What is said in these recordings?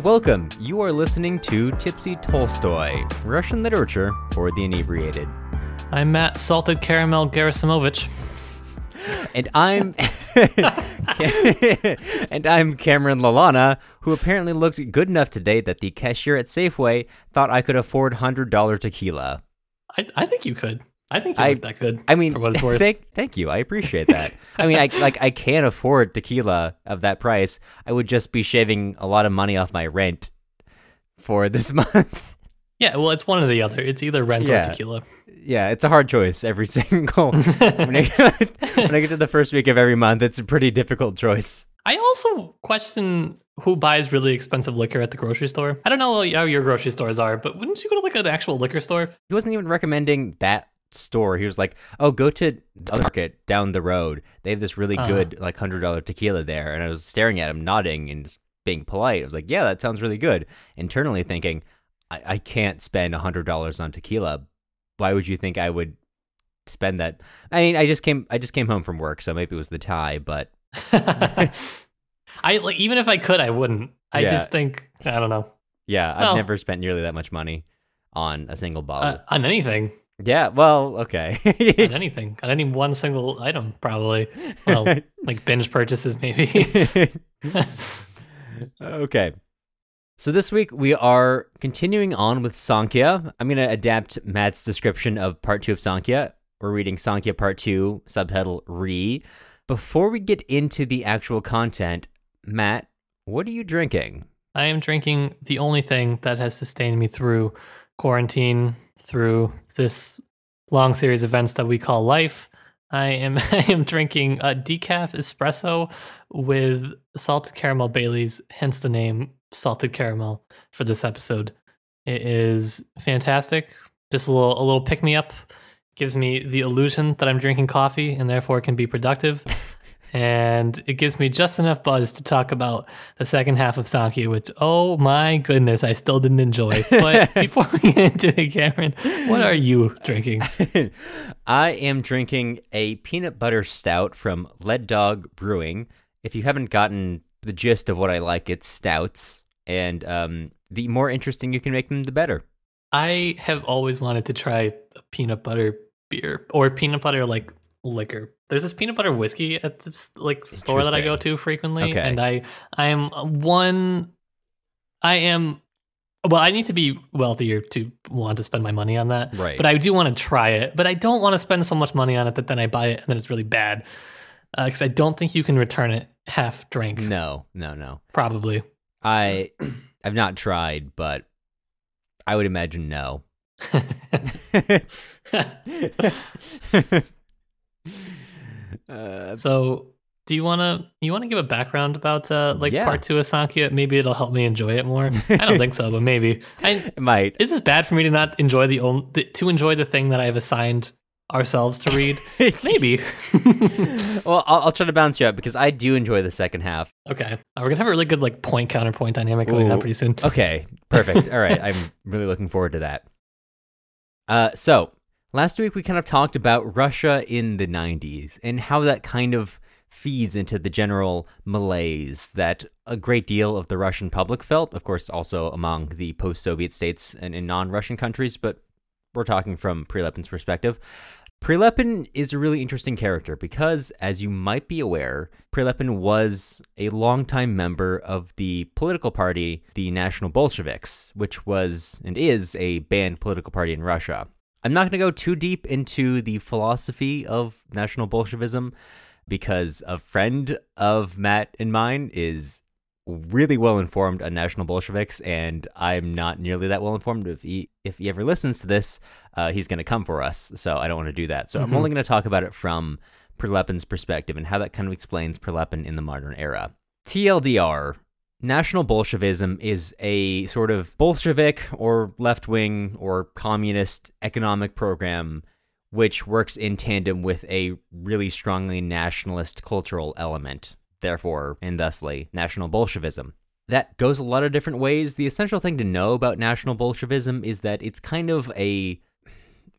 And welcome. You are listening to Tipsy Tolstoy, Russian literature for the inebriated. I'm Matt Salted Caramel Gerasimovich. And I'm and I'm Cameron Lalana, who apparently looked good enough today that the cashier at Safeway thought I could afford hundred dollar tequila. I, I think you could. I think I- that good. I mean, for what it's worth. thank thank you. I appreciate that. I mean, I like I can't afford tequila of that price. I would just be shaving a lot of money off my rent for this month. yeah, well, it's one or the other. It's either rent Yeah. or tequila. yeah, it's a hard choice every single. when, I, when I get to the first week of every month, it's a pretty difficult choice. I also question who buys really expensive liquor at the grocery store. I don't know how your grocery stores are, but wouldn't you go to like an actual liquor store? He wasn't even recommending that store. He was like, "Oh, go to the other market down the road. They have this really Uh-huh. good like hundred dollar tequila there." And I was staring at him, nodding and being polite. I was like, "Yeah, that sounds really good." Internally thinking, "I, I can't spend hundred dollars on tequila. Why would you think I would spend that?" I mean, I just came I just came home from work, so maybe it was the tie, but I like even if I could, I wouldn't. I Yeah. just think I don't know yeah, I've Well- never spent nearly that much money on a single bottle. uh, on anything, yeah, well, okay. on anything, on any one single item, probably. Well, like binge purchases, maybe. okay. So this week we are continuing on with Sankya. I'm going to adapt Matt's description of part two of Sankya. We're reading Sankya part two, subtitle Re. Before we get into the actual content, Matt, what are you drinking? I am drinking the only thing that has sustained me through quarantine, through this long series of events that we call life. I am I am drinking a decaf espresso with salted caramel Bailey's, hence the name salted caramel for this episode. It is fantastic. Just a little a little pick me up. Gives me the illusion that I'm drinking coffee and therefore can be productive. and it gives me just enough buzz to talk about the second half of Sankya, which, oh my goodness, I still didn't enjoy. But before we get into it, Cameron, what are you drinking? I am drinking a peanut butter stout from Lead Dog Brewing. If you haven't gotten the gist of what I like, it's stouts. And um, the more interesting you can make them, the better. I have always wanted to try a peanut butter beer or peanut butter like liquor. There's this peanut butter whiskey at this like store that I go to frequently, Okay. and I I am one. I am. Well, I need to be wealthier to want to spend my money on that. Right. But I do want to try it. But I don't want to spend so much money on it that then I buy it and then it's really bad. Uh, because I don't think you can return it half drink. No, no, no. Probably. I I've not tried, but I would imagine no. uh, So, do you want to you want to give a background about uh, like Yeah. part two of Sankya? Maybe it'll help me enjoy it more. I don't think so, but maybe. I, it might. is this bad for me to not enjoy the, to enjoy the thing that I've assigned ourselves to read? maybe. well, I'll, I'll try to balance you out because I do enjoy the second half. okay, Uh, we're gonna have a really good like point counterpoint dynamic going Ooh. on pretty soon. Okay, perfect. All right, I'm really looking forward to that. Uh, so last week we kind of talked about Russia in the '90s and how that kind of feeds into the general malaise that a great deal of the Russian public felt. Of course, also among the post-Soviet states and in non-Russian countries, but we're talking from Prilepin's perspective. Prilepin is a really interesting character because, as you might be aware, Prilepin was a longtime member of the political party, the National Bolsheviks, which was and is a banned political party in Russia. I'm not going to go too deep into the philosophy of National Bolshevism because a friend of Matt and mine is really well informed on National Bolsheviks, and I'm not nearly that well informed. If he if he ever listens to this, uh, he's going to come for us. So I don't want to do that. So I'm Mhm. only going to talk about it from Prilepin's perspective and how that kind of explains Prilepin in the modern era. TLDR. National Bolshevism is a sort of Bolshevik or left wing or communist economic program which works in tandem with a really strongly nationalist cultural element, therefore, and thusly, National Bolshevism. That goes a lot of different ways. The essential thing to know about National Bolshevism is that it's kind of a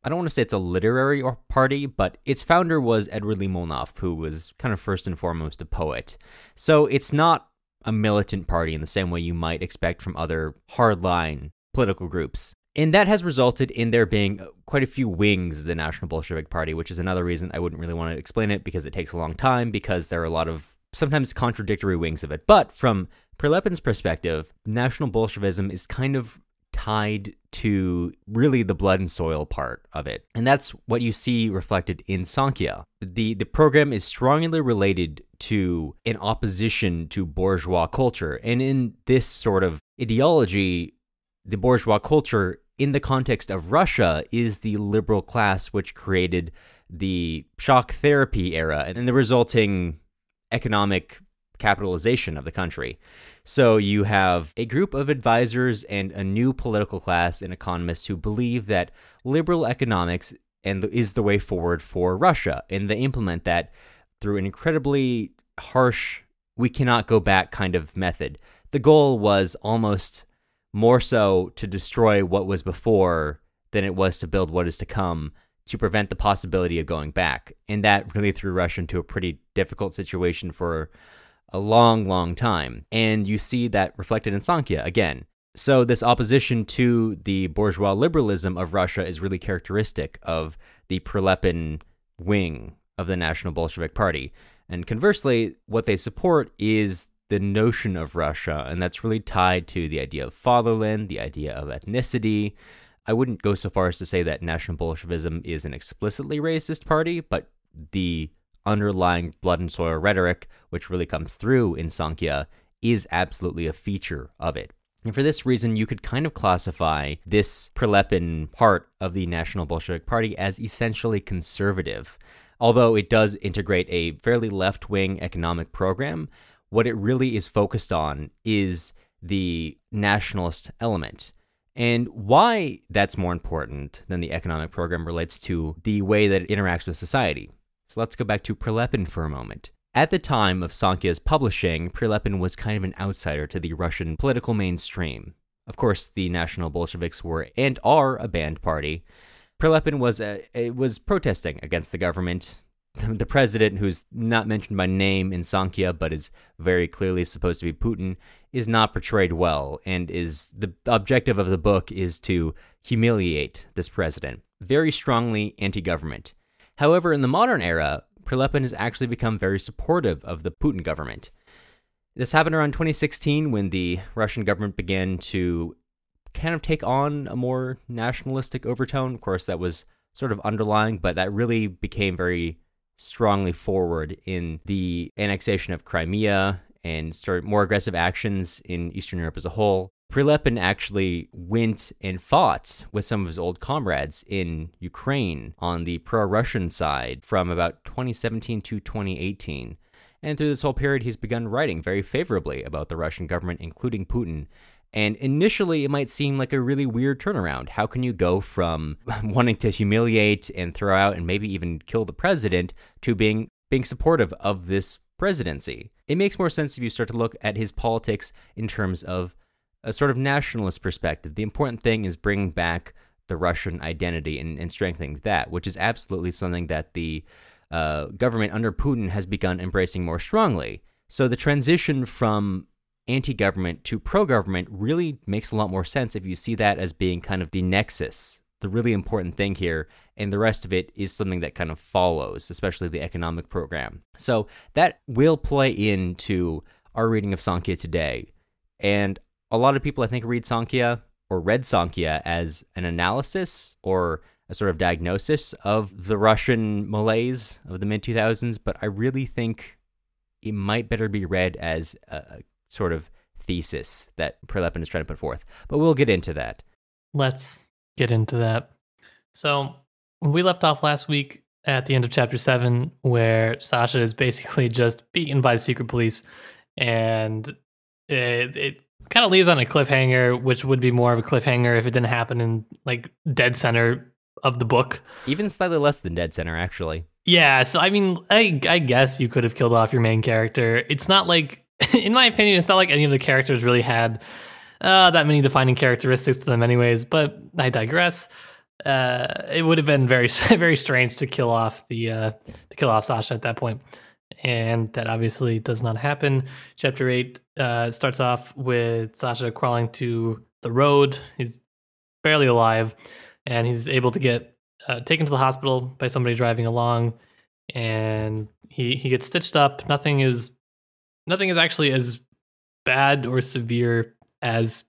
I don't want to say it's a literary party, but its founder was Edward Limonov, who was kind of first and foremost a poet. So it's not a militant party in the same way you might expect from other hardline political groups. And that has resulted in there being uh, quite a few wings of the National Bolshevik Party, which is another reason I wouldn't really want to explain it because it takes a long time, because there are a lot of sometimes contradictory wings of it. But from Prilepin's perspective, National Bolshevism is kind of tied to really the blood and soil part of it. And that's what you see reflected in Sankya. The the program is strongly related to an opposition to bourgeois culture. And in this sort of ideology, the bourgeois culture in the context of Russia is the liberal class which created the shock therapy era and the resulting economic capitalization of the country. So you have a group of advisors and a new political class and economists who believe that liberal economics and is the way forward for Russia, and they implement that through an incredibly harsh, we cannot go back kind of method. The goal was almost more so to destroy what was before than it was to build what is to come to prevent the possibility of going back. And that really threw Russia into a pretty difficult situation for a long, long time. And you see that reflected in Sankya again. So, this opposition to the bourgeois liberalism of Russia is really characteristic of the Prilepin wing of the National Bolshevik Party. And conversely, what they support is the notion of Russia, and that's really tied to the idea of fatherland, the idea of ethnicity. I wouldn't go so far as to say that National Bolshevism is an explicitly racist party, but the underlying blood and soil rhetoric, which really comes through in Sankya, is absolutely a feature of it. And for this reason, you could kind of classify this Prilepin part of the National Bolshevik Party as essentially conservative. Although it does integrate a fairly left wing economic program, what it really is focused on is the nationalist element. And why that's more important than the economic program relates to the way that it interacts with society. So let's go back to Prilepin for a moment. At the time of Sankya's publishing, Prilepin was kind of an outsider to the Russian political mainstream. Of course, the National Bolsheviks were and are a banned party. Prilepin was uh, a, was protesting against the government. The president, who's not mentioned by name in Sankya but is very clearly supposed to be Putin, is not portrayed well, and is the objective of the book is to humiliate this president. Very strongly anti-government. However, in the modern era, Prilepin has actually become very supportive of the Putin government. This happened around 2016 when the Russian government began to kind of take on a more nationalistic overtone. Of course, that was sort of underlying, but that really became very strongly forward in the annexation of Crimea and more aggressive actions in Eastern Europe as a whole. Prilepin actually went and fought with some of his old comrades in Ukraine on the pro Russian side from about 2017 to 2018. And through this whole period, he's begun writing very favorably about the Russian government, including Putin. And initially, it might seem like a really weird turnaround. How can you go from wanting to humiliate and throw out and maybe even kill the president to being being supportive of this presidency? It makes more sense if you start to look at his politics in terms of a sort of nationalist perspective, the important thing is bringing back the Russian identity and, and strengthening that, which is absolutely something that the uh, government under Putin has begun embracing more strongly. So the transition from anti government to pro government really makes a lot more sense if you see that as being kind of the nexus, the really important thing here. And the rest of it is something that kind of follows, especially the economic program. So that will play into our reading of Sankya today. And a lot of people, I think, read Sankya or read Sankya as an analysis or a sort of diagnosis of the Russian malaise of the mid 2000s, but I really think it might better be read as a sort of thesis that Prilepin is trying to put forth. But we'll get into that. Let's get into that. So we left off last week at the end of chapter seven, where Sasha is basically just beaten by the secret police, and it, it kind of leaves on a cliffhanger, which would be more of a cliffhanger if it didn't happen in like dead center of the book. Even slightly less than dead center, actually. Yeah, so I mean, I I guess you could have killed off your main character. It's not like, in my opinion, it's not like any of the characters really had uh, that many defining characteristics to them, anyways. But I digress. Uh, it would have been very very strange to kill off the uh, to kill off Sasha at that point. And that obviously does not happen. Chapter eight uh, starts off with Sasha crawling to the road. He's barely alive, and he's able to get uh, taken to the hospital by somebody driving along, and he he gets stitched up. Nothing is nothing is actually as bad or severe as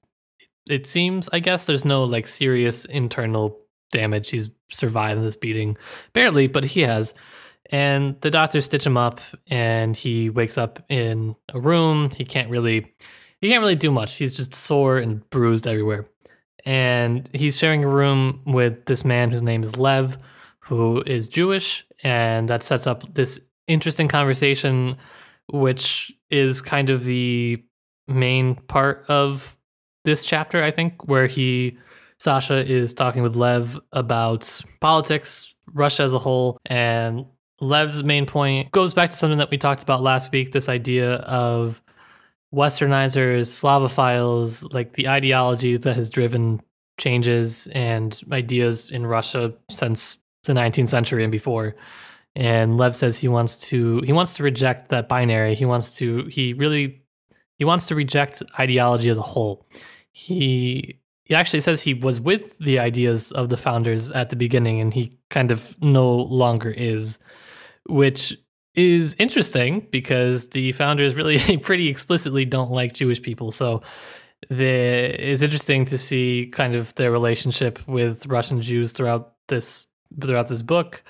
it seems. I guess there's no like serious internal damage. He's survived this beating barely, but he has. And the doctors stitch him up, and he wakes up in a room. He can't really, he can't really do much. He's just sore and bruised everywhere. And he's sharing a room with this man whose name is Lev, who is Jewish, and that sets up this interesting conversation, which is kind of the main part of this chapter, I think, where he Sasha is talking with Lev about politics, Russia as a whole, and Lev's main point goes back to something that we talked about last week this idea of westernizers, Slavophiles, like the ideology that has driven changes and ideas in Russia since the 19th century and before. And Lev says he wants to he wants to reject that binary. He wants to he really he wants to reject ideology as a whole. He he actually says he was with the ideas of the founders at the beginning and he kind of no longer is, which is interesting because the founders really pretty explicitly don't like Jewish people. So the it's interesting to see kind of their relationship with Russian Jews throughout this throughout this book.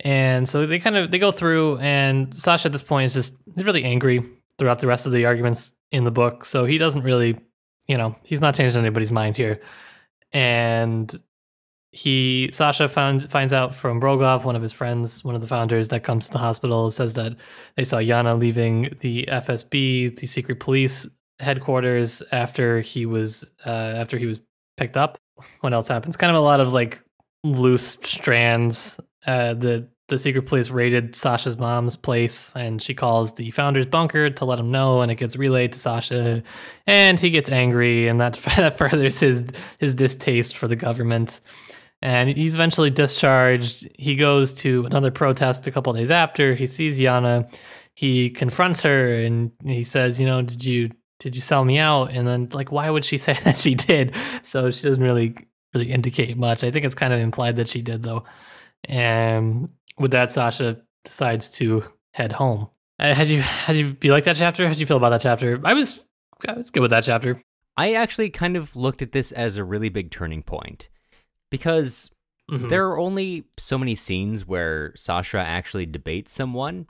And so they kind of they go through and Sasha at this point is just really angry throughout the rest of the arguments in the book. So he doesn't really you know, he's not changing anybody's mind here. And he Sasha found finds out from Rogov, one of his friends, one of the founders that comes to the hospital, says that they saw Yana leaving the FSB, the secret police headquarters after he was uh, after he was picked up. What else happens? Kind of a lot of like loose strands. Uh, the the secret police raided Sasha's mom's place and she calls the founder's bunker to let him know and it gets relayed to Sasha and he gets angry and that, that furthers his his distaste for the government and he's eventually discharged. He goes to another protest a couple days after. He sees Yana. He confronts her and he says, "You know, did you did you sell me out?" And then like, why would she say that she did? So she doesn't really really indicate much. I think it's kind of implied that she did though. And with that, Sasha decides to head home. Uh, had you had you you like that chapter? How did you feel about that chapter? I was I was good with that chapter. I actually kind of looked at this as a really big turning point because mm-hmm. there are only so many scenes where Sasha actually debates someone,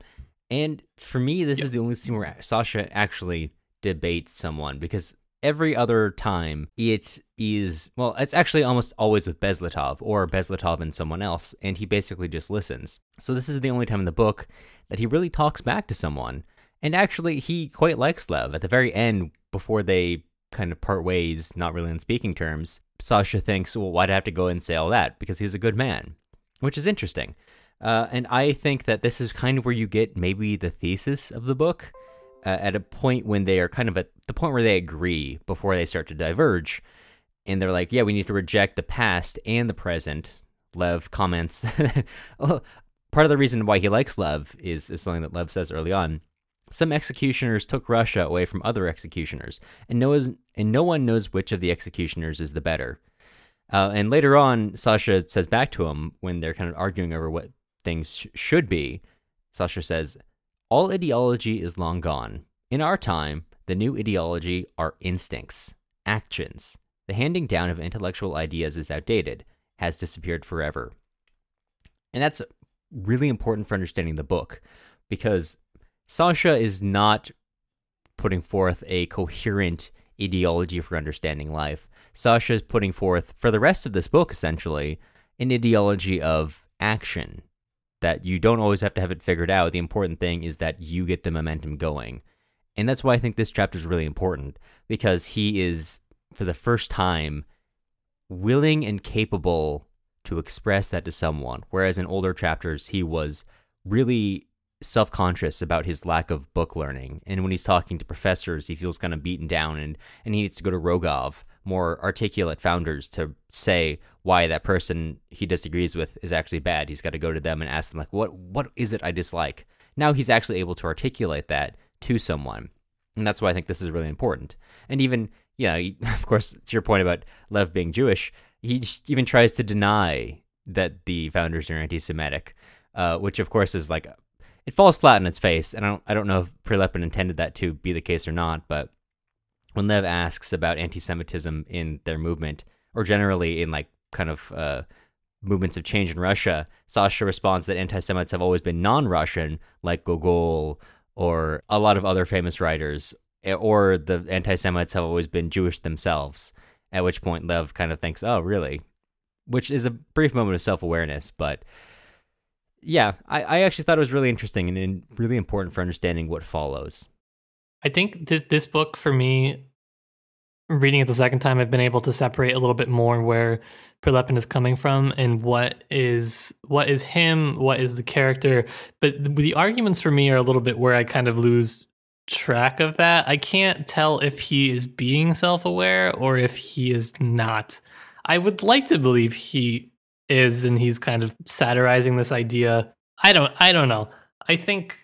and for me, this yep. is the only scene where Sasha actually debates someone because every other time it is well it's actually almost always with Bezletov or Bezletov and someone else and he basically just listens so this is the only time in the book that he really talks back to someone and actually he quite likes lev at the very end before they kind of part ways not really on speaking terms sasha thinks well why'd i have to go and say all that because he's a good man which is interesting uh, and i think that this is kind of where you get maybe the thesis of the book uh, at a point when they are kind of at the point where they agree before they start to diverge. And they're like, yeah, we need to reject the past and the present. Lev comments. part of the reason why he likes Lev is, is something that Lev says early on. Some executioners took Russia away from other executioners, and no, and no one knows which of the executioners is the better. Uh, and later on, Sasha says back to him when they're kind of arguing over what things sh- should be. Sasha says, all ideology is long gone. In our time, the new ideology are instincts, actions. The handing down of intellectual ideas is outdated, has disappeared forever. And that's really important for understanding the book because Sasha is not putting forth a coherent ideology for understanding life. Sasha is putting forth, for the rest of this book, essentially, an ideology of action, that you don't always have to have it figured out. The important thing is that you get the momentum going. And that's why I think this chapter is really important because he is, for the first time, willing and capable to express that to someone. Whereas in older chapters, he was really self conscious about his lack of book learning. And when he's talking to professors, he feels kind of beaten down and, and he needs to go to Rogov, more articulate founders, to say why that person he disagrees with is actually bad. He's got to go to them and ask them, like, what what is it I dislike? now he's actually able to articulate that to someone. And that's why I think this is really important. And even, yeah, of course, to your point about Lev being Jewish, he even tries to deny that the founders are anti-Semitic, uh, which of course is like it falls flat in its face. And I don't, I don't know if Prilepin intended that to be the case or not, but when Lev asks about anti-Semitism in their movement, or generally in like kind of uh, movements of change in Russia, Sasha responds that anti-Semites have always been non-Russian, like Gogol or a lot of other famous writers, eh, or the anti-Semites have always been Jewish themselves. At which point Lev kind of thinks, "Oh, really?" Which is a brief moment of self-awareness, but yeah, I, I actually thought it was really interesting and, and really important for understanding what follows. I think this this book for me, reading it the second time, I've been able to separate a little bit more where Prilepin is coming from and what is what is him, what is the character. But the, the arguments for me are a little bit where I kind of lose track of that. I can't tell if he is being self aware or if he is not. I would like to believe he is and he's kind of satirizing this idea. I don't I don't know. I think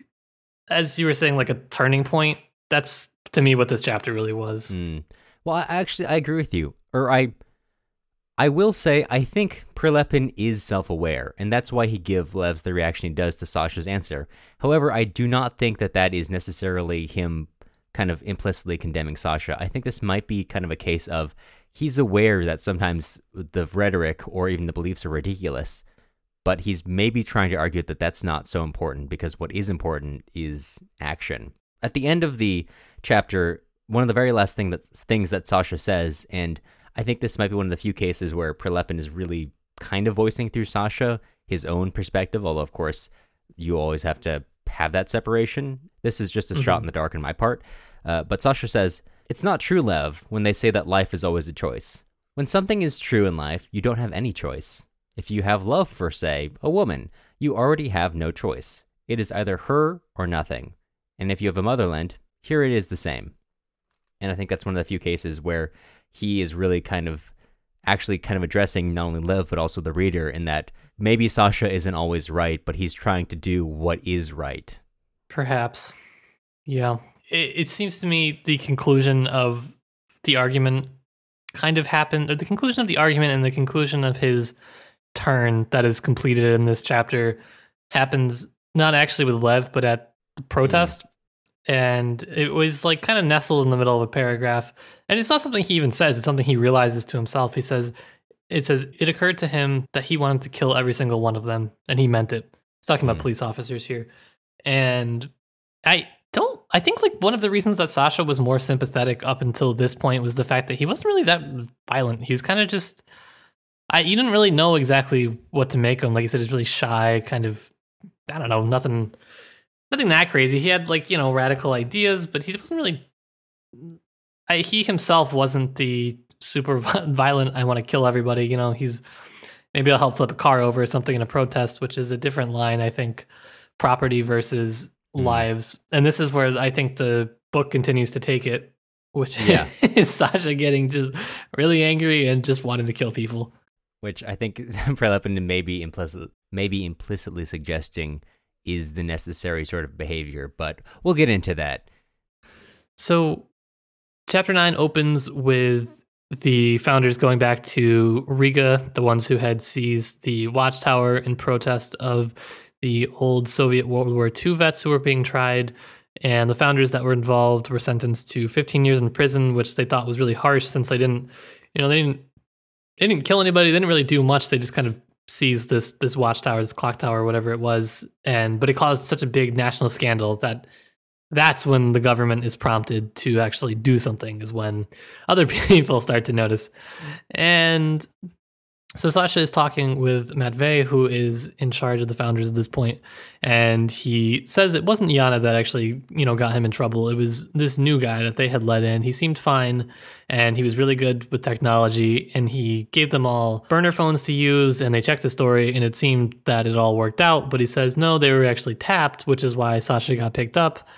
as you were saying like a turning point that's to me what this chapter really was. Mm. Well, I actually I agree with you. Or I I will say I think Prilepin is self-aware, and that's why he gives Levs the reaction he does to Sasha's answer. However, I do not think that that is necessarily him kind of implicitly condemning Sasha. I think this might be kind of a case of he's aware that sometimes the rhetoric or even the beliefs are ridiculous, but he's maybe trying to argue that that's not so important because what is important is action at the end of the chapter, one of the very last thing that things that Sasha says, and I think this might be one of the few cases where Prilepin is really kind of voicing through Sasha his own perspective, although of course you always have to have that separation. This is just a mm-hmm. shot in the dark on my part. Uh, but Sasha says, It's not true, Lev, when they say that life is always a choice. When something is true in life, you don't have any choice. If you have love for, say, a woman, you already have no choice. It is either her or nothing. And if you have a motherland, here it is the same. And I think that's one of the few cases where he is really kind of actually kind of addressing not only Lev but also the reader in that maybe Sasha isn't always right, but he's trying to do what is right. Perhaps. Yeah. It, it seems to me the conclusion of the argument kind of happened, or the conclusion of the argument and the conclusion of his turn that is completed in this chapter happens not actually with Lev, but at the protest. Mm. And it was like kind of nestled in the middle of a paragraph. And it's not something he even says, it's something he realizes to himself. He says, it says, it occurred to him that he wanted to kill every single one of them. And he meant it. He's talking mm. about police officers here. And I don't, I think like one of the reasons that Sasha was more sympathetic up until this point was the fact that he wasn't really that violent. He was kind of just, I, you didn't really know exactly what to make him. Like he said, he's really shy, kind of, I don't know, nothing nothing that crazy. He had like you know radical ideas, but he wasn't really. I, he himself wasn't the super violent. I want to kill everybody. You know, he's maybe I'll help flip a car over or something in a protest, which is a different line. I think property versus mm. lives, and this is where I think the book continues to take it, which yeah. is Sasha getting just really angry and just wanting to kill people. Which I think Prilepin may be implicit, maybe implicitly suggesting is the necessary sort of behavior, but we'll get into that. So, chapter 9 opens with the founders going back to Riga, the ones who had seized the watchtower in protest of the old Soviet World War II vets who were being tried. And the founders that were involved were sentenced to 15 years in prison, which they thought was really harsh since they didn't, you know, they didn't, they didn't kill anybody. They didn't really do much. They just kind of sees this this watchtower, this clock tower, whatever it was, and but it caused such a big national scandal that that's when the government is prompted to actually do something is when other people start to notice. And so Sasha is talking with Matvey, who is in charge of the founders at this point, and he says it wasn't Yana that actually, you know, got him in trouble. It was this new guy that they had let in. He seemed fine, and he was really good with technology, and he gave them all burner phones to use, and they checked the story, and it seemed that it all worked out. But he says no, they were actually tapped, which is why Sasha got picked up.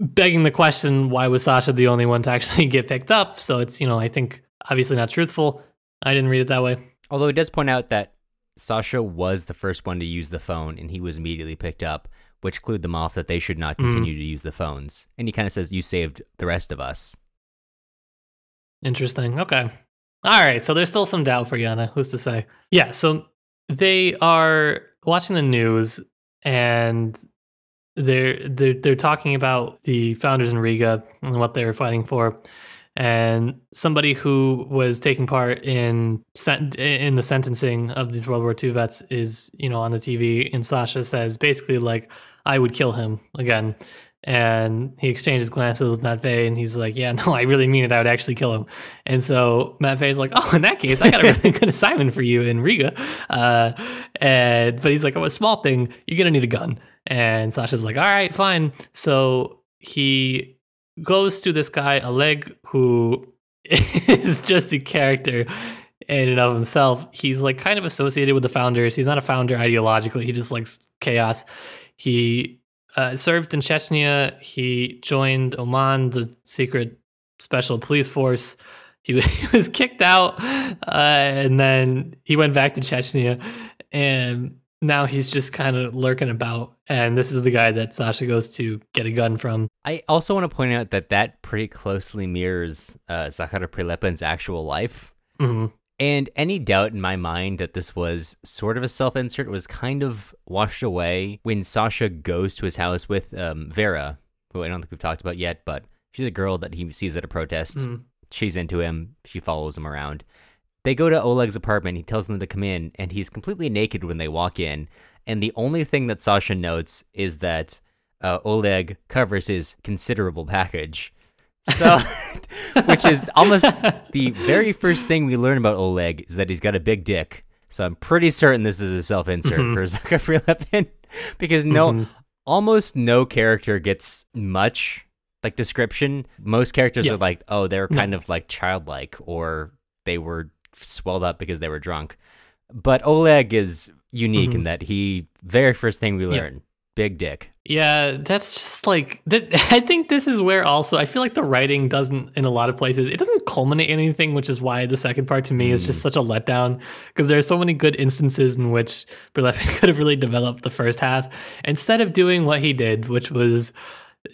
Begging the question, why was Sasha the only one to actually get picked up? So it's, you know, I think obviously not truthful I didn't read it that way. Although it does point out that Sasha was the first one to use the phone and he was immediately picked up, which clued them off that they should not Mm. continue to use the phones. And he kind of says, "You saved the rest of us." Interesting. Okay. All right. So there's still some doubt for Yana. Who's to say? Yeah. So they are watching the news and they're they're they're talking about the founders in Riga and what they were fighting for. And somebody who was taking part in in the sentencing of these World War II vets is, you know, on the TV. And Sasha says basically like, "I would kill him again." And he exchanges glances with Matvey, and he's like, "Yeah, no, I really mean it. I would actually kill him." And so Matvey's like, "Oh, in that case, I got a really good assignment for you in Riga." Uh, and but he's like, "Oh, a small thing. You're gonna need a gun." And Sasha's like, "All right, fine." So he goes to this guy Oleg, who is just a character in and of himself. He's like kind of associated with the founders. He's not a founder ideologically. He just likes chaos. He uh, served in Chechnya. He joined OMON, the secret special police force. He, he was kicked out, uh, and then he went back to Chechnya, and now he's just kind of lurking about. And this is the guy that Sasha goes to get a gun from. I also want to point out that that pretty closely mirrors uh, Zakhar Prilepin's actual life. Mhm. And any doubt in my mind that this was sort of a self insert was kind of washed away when Sasha goes to his house with um, Vera, who I don't think we've talked about yet, but she's a girl that he sees at a protest. Mhm. She's into him, she follows him around. They go to Oleg's apartment, he tells them to come in, and he's completely naked when they walk in. And the only thing that Sasha notes is that uh, Oleg covers his considerable package. So, which is almost the very first thing we learn about Oleg is that he's got a big dick. So I'm pretty certain this is a self-insert Mhm. for Zakhar Prilepin because no, Mhm. almost no character gets much like description. Most characters Yeah. are like, oh, they're kind of like childlike or they were swelled up because they were drunk. But Oleg is unique in Mhm. that he very first thing we Yeah. learn, big dick. Yeah, that's just like that. I think this is where also I feel like the writing doesn't in a lot of places it doesn't culminate in anything, which is why the second part to me is just such a letdown because there are so many good instances in which Prilepin could have really developed the first half instead of doing what he did, which was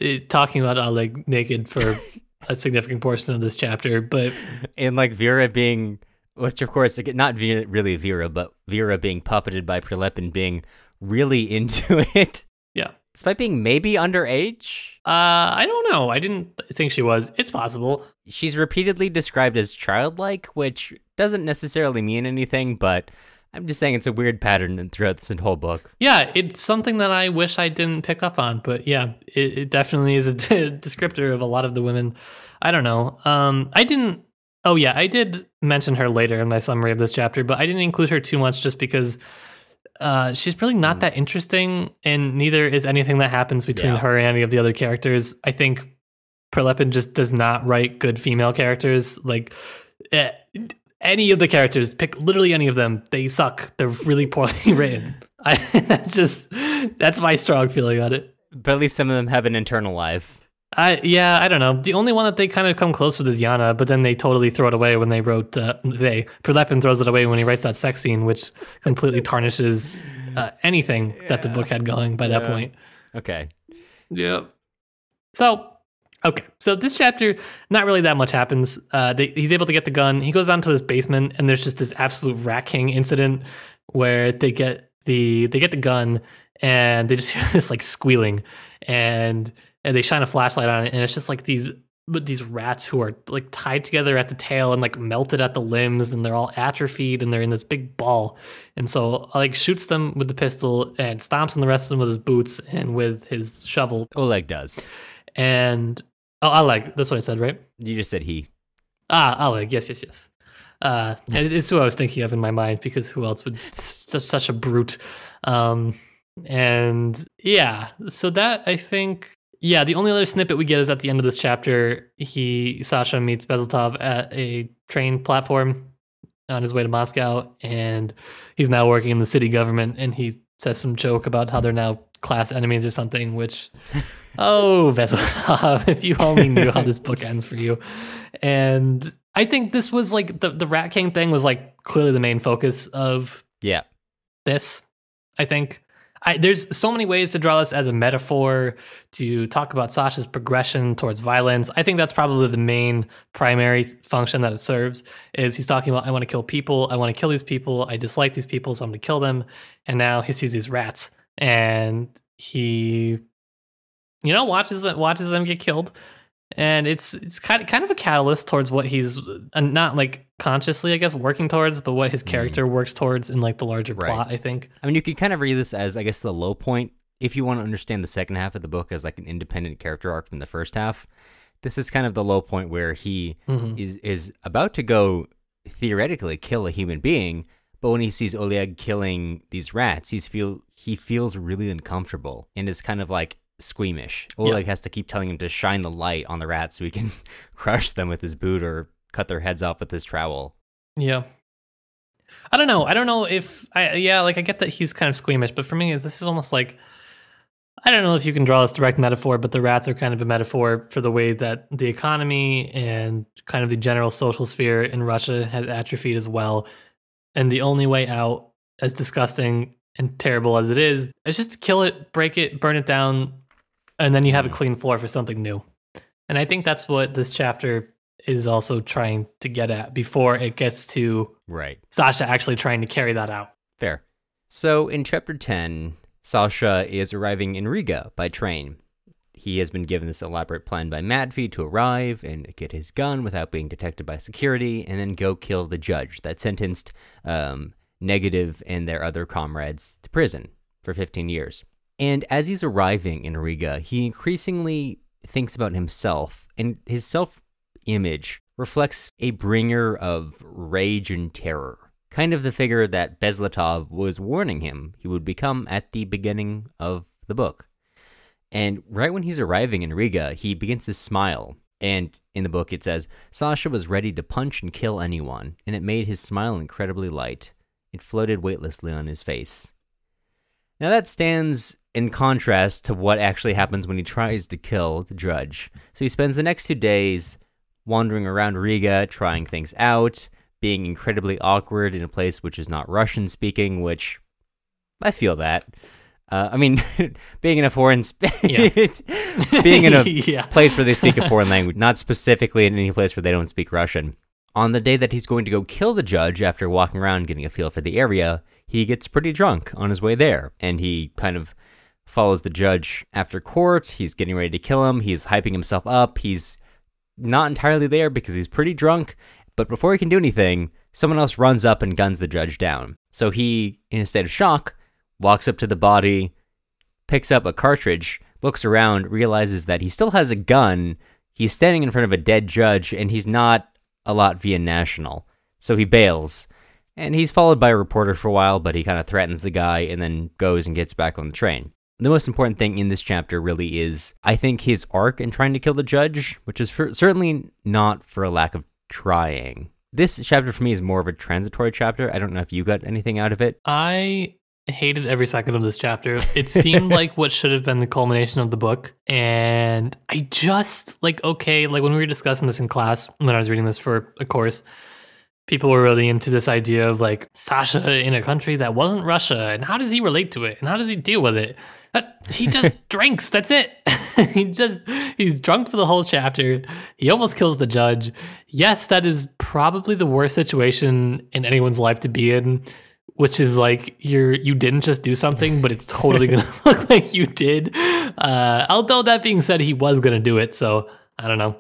uh, talking about Oleg naked for a significant portion of this chapter. But And like Vera being, which of course, not Vera, really Vera, but Vera being puppeted by Prilepin being really into it. yeah, Despite being maybe underage, uh, I don't know. I didn't think she was. It's possible. she's repeatedly described as childlike, which doesn't necessarily mean anything, but I'm just saying it's a weird pattern throughout this whole book. Yeah, it's something that I wish I didn't pick up on, but yeah, it, it definitely is a descriptor of a lot of the women. I don't know. Um, I didn't. Oh yeah, I did mention her later in my summary of this chapter, but I didn't include her too much just because uh, she's really not that interesting, and neither is anything that happens between Yeah. her and any of the other characters. I think Prilepin just does not write good female characters. Like eh, any of the characters, pick literally any of them, they suck. They're really poorly written. I that's just that's my strong feeling on it. But at least some of them have an internal life. I yeah, I don't know. The only one that they kind of come close with is Yana, but then they totally throw it away when they wrote uh, they Prilepin throws it away when he writes that sex scene, which completely tarnishes uh, anything that the book had going by that point. Okay. Yeah. So, okay. So this chapter, not really that much happens. Uh, they, he's able to get the gun. He goes down to this basement, and there's just this absolute rat king incident where they get the they get the gun, and they just hear this like squealing, and and they shine a flashlight on it, and it's just like these but these rats who are like tied together at the tail and like melted at the limbs and they're all atrophied and they're in this big ball and so like shoots them with the pistol and stomps on the rest of them with his boots and with his shovel Oleg does. and oh Oleg, that's what I said, right? You just said he. Ah, Oleg, yes, yes, yes. Uh, it's who I was thinking of in my mind because who else would such such a brute? Um, and yeah, so that I think, yeah, the only other snippet we get is at the end of this chapter. He Sasha meets Bezletov at a train platform on his way to Moscow, and he's now working in the city government, and he says some joke about how they're now class enemies or something, which oh Bezletov, if you only knew how this book ends for you. And I think this was like the, the Rat King thing was like clearly the main focus of Yeah. this. I think I, there's so many ways to draw this as a metaphor to talk about Sasha's progression towards violence. I think that's probably the main primary function that it serves is he's talking about I want to kill people, I want to kill these people, I dislike these people, so I'm going to kill them. And now he sees these rats and he you know watches them watches them get killed and it's it's kind of kind of a catalyst towards what he's uh, not like consciously, I guess, working towards, but what his character mm. works towards in like the larger right. plot. I think. I mean, you could kind of read this as, I guess, the low point if you want to understand the second half of the book as like an independent character arc from the first half. This is kind of the low point where he mm-hmm. is is about to go theoretically kill a human being, but when he sees Oleg killing these rats, he's feel he feels really uncomfortable and is kind of like squeamish. Oleg has to keep telling him to shine the light on the rats so he can crush them with his boot or cut their heads off with his trowel. Yeah. I don't know. I don't know if I yeah, like I get that he's kind of squeamish, but for me is this is almost like I don't know if you can draw this direct metaphor, but the rats are kind of a metaphor for the way that the economy and kind of the general social sphere in Russia has atrophied as well. And the only way out, as disgusting and terrible as it is, is just to kill it, break it, burn it down, and then you have a hmm. clean floor for something new. And I think that's what this chapter is also trying to get at before it gets to right Sasha actually trying to carry that out. Fair. So in chapter 10, Sasha is arriving in Riga by train. He has been given this elaborate plan by Matvey to arrive and get his gun without being detected by security, and then go kill the judge that sentenced um, Negative and their other comrades to prison for 15 years. And as he's arriving in Riga, he increasingly thinks about himself, and his self image reflects a bringer of rage and terror, kind of the figure that Bezletov was warning him he would become at the beginning of the book. And right when he's arriving in Riga, he begins to smile. And in the book, it says Sasha was ready to punch and kill anyone, and it made his smile incredibly light. It floated weightlessly on his face. Now, that stands in contrast to what actually happens when he tries to kill the drudge. So he spends the next two days wandering around Riga, trying things out, being incredibly awkward in a place which is not Russian speaking, which I feel that. Uh, I mean, being in a foreign space, yeah. being in a yeah. place where they speak a foreign language, not specifically in any place where they don't speak Russian. On the day that he's going to go kill the judge after walking around getting a feel for the area, he gets pretty drunk on his way there, and he kind of follows the judge after court. He's getting ready to kill him. He's hyping himself up. He's not entirely there because he's pretty drunk, but before he can do anything, someone else runs up and guns the judge down. So he, in a state of shock, walks up to the body, picks up a cartridge, looks around, realizes that he still has a gun. He's standing in front of a dead judge, and he's not a Latvian national. So he bails. And he's followed by a reporter for a while, but he kind of threatens the guy and then goes and gets back on the train the most important thing in this chapter really is, I think, his arc in trying to kill the judge, which is for, certainly not for a lack of trying. This chapter for me is more of a transitory chapter. I don't know if you got anything out of it. I hated every second of this chapter. It seemed like what should have been the culmination of the book. And I just, like, okay, like when we were discussing this in class, when I was reading this for a course, people were really into this idea of like Sasha in a country that wasn't Russia. And how does he relate to it? And how does he deal with it? He just drinks. That's it. he just he's drunk for the whole chapter. He almost kills the judge. Yes, that is probably the worst situation in anyone's life to be in, which is like you're you didn't just do something, but it's totally gonna look like you did. Uh, although that being said, he was gonna do it, so I don't know.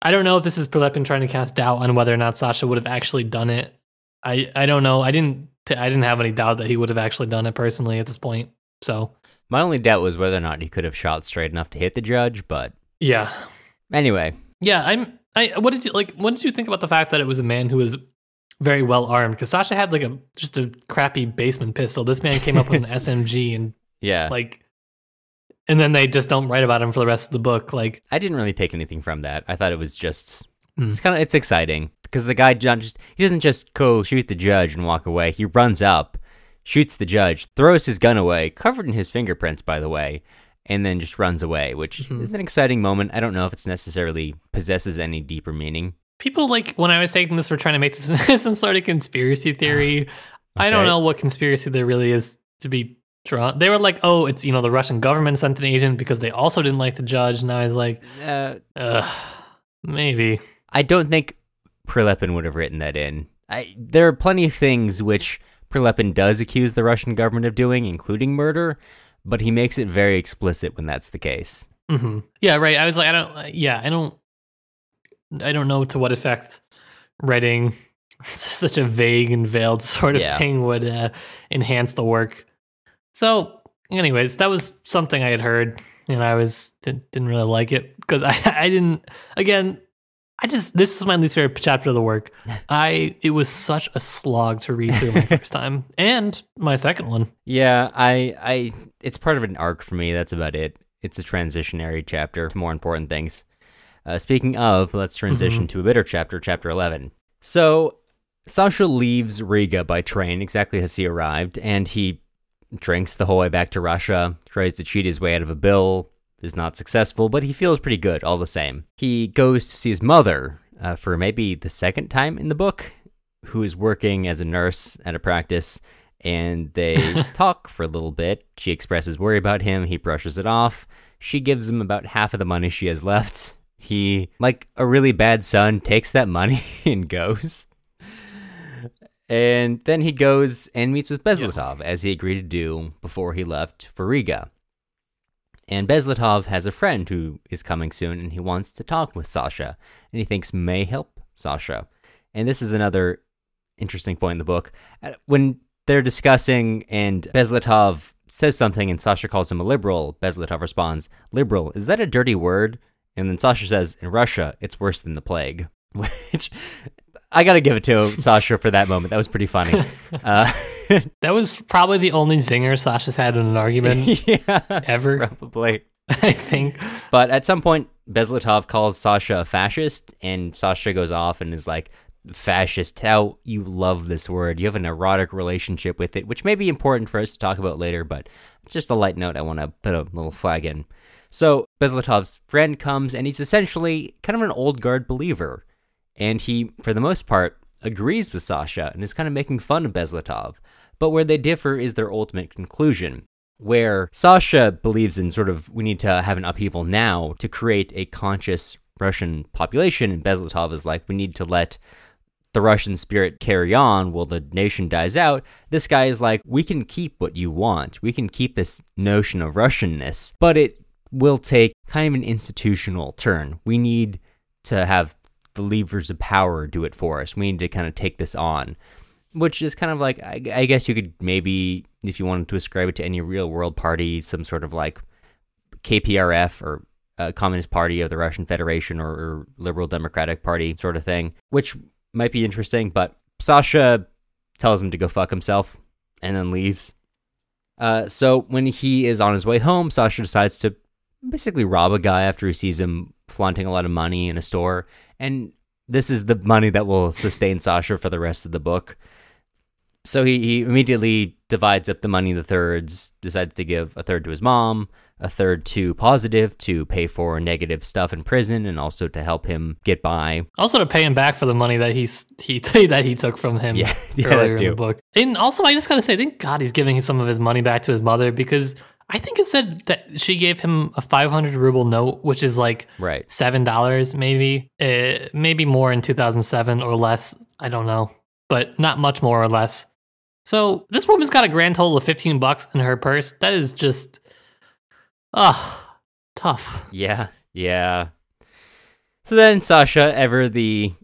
I don't know if this is Prilepin trying to cast doubt on whether or not Sasha would have actually done it. I I don't know. I didn't I didn't have any doubt that he would have actually done it personally at this point. So my only doubt was whether or not he could have shot straight enough to hit the judge, but yeah. Anyway, yeah, I'm. I what did you like? What did you think about the fact that it was a man who was very well armed? Because Sasha had like a just a crappy basement pistol. This man came up with an SMG and yeah, like, and then they just don't write about him for the rest of the book. Like, I didn't really take anything from that. I thought it was just mm. it's kind of it's exciting because the guy just he doesn't just go shoot the judge and walk away. He runs up shoots the judge, throws his gun away, covered in his fingerprints, by the way, and then just runs away, which mm-hmm. is an exciting moment. I don't know if it's necessarily possesses any deeper meaning. People like when I was saying this, were trying to make this some sort of conspiracy theory. okay. I don't know what conspiracy there really is to be drawn. They were like, oh, it's you know the Russian government sent an agent because they also didn't like the judge. And I was like, Uh, ugh, maybe. I don't think Prilepin would have written that in. I, there are plenty of things which Prilepin does accuse the Russian government of doing, including murder, but he makes it very explicit when that's the case. hmm Yeah, right. I was like, I don't. Yeah, I don't. I don't know to what effect writing such a vague and veiled sort of Yeah. thing would uh, enhance the work. So, anyways, that was something I had heard, and I was didn't, didn't really like it because I I didn't. Again, I just this is my least favorite chapter of the work. I it was such a slog to read through my first time and my second one. Yeah, I, I, it's part of an arc for me. That's about it. It's a transitionary chapter. More important things. Uh, speaking of, let's transition to a bitter chapter, chapter eleven. So, Sasha leaves Riga by train exactly as he arrived, and he drinks the whole way back to Russia. Tries to cheat his way out of a bill, is not successful, but he feels pretty good all the same. He goes to see his mother uh, for maybe the second time in the book, who is working as a nurse at a practice and they talk for a little bit. She expresses worry about him. He brushes it off. She gives him about half of the money she has left. He, like a really bad son, takes that money and goes. And then he goes and meets with Bezletov, as he agreed to do before he left for Riga. And Bezletov has a friend who is coming soon, and he wants to talk with Sasha, and he thinks may help Sasha. And this is another interesting point in the book. Uh, When they're discussing, and Bezletov says something, and Sasha calls him a liberal, Bezletov responds, Liberal, is that a dirty word? And then Sasha says, In Russia, it's worse than the plague. Which I gotta give it to Sasha for that moment. That was pretty funny. Uh, That was probably the only zinger Sasha's had in an argument yeah, ever. probably. I think. But at some point, Bezletov calls Sasha a fascist, and Sasha goes off and is like, Fascist, how you love this word. You have an erotic relationship with it, which may be important for us to talk about later, but it's just a light note I want to put a little flag in. So, Bezletov's friend comes, and he's essentially kind of an old guard believer. And he, for the most part, agrees with Sasha and is kind of making fun of Bezletov. But where they differ is their ultimate conclusion where Sasha believes in sort of we need to have an upheaval now to create a conscious Russian population, and Bezletov is like we need to let the Russian spirit carry on while the nation dies out. This guy is like we can keep what you want, we can keep this notion of Russianness, but it will take kind of an institutional turn. We need to have the levers of power do it for us. We need to kind of take this on which is kind of like I, I guess you could maybe if you wanted to ascribe it to any real world party some sort of like kprf or uh, communist party of the russian federation or, or liberal democratic party sort of thing which might be interesting but sasha tells him to go fuck himself and then leaves uh, so when he is on his way home sasha decides to basically rob a guy after he sees him flaunting a lot of money in a store and this is the money that will sustain Sasha for the rest of the book. So he, he immediately divides up the money into thirds, decides to give a third to his mom, a third to positive to pay for negative stuff in prison and also to help him get by. Also to pay him back for the money that he's he that he took from him Yeah, yeah, earlier in the book. And also, I just gotta say, thank God he's giving some of his money back to his mother because I think it said that she gave him a 500 ruble note, which is like Right. seven dollars, maybe, uh, maybe more in 2007 or less. I don't know, but not much more or less. So this woman's got a grand total of 15 bucks in her purse. That is just, ah, tough. Yeah, yeah. So then Sasha, ever the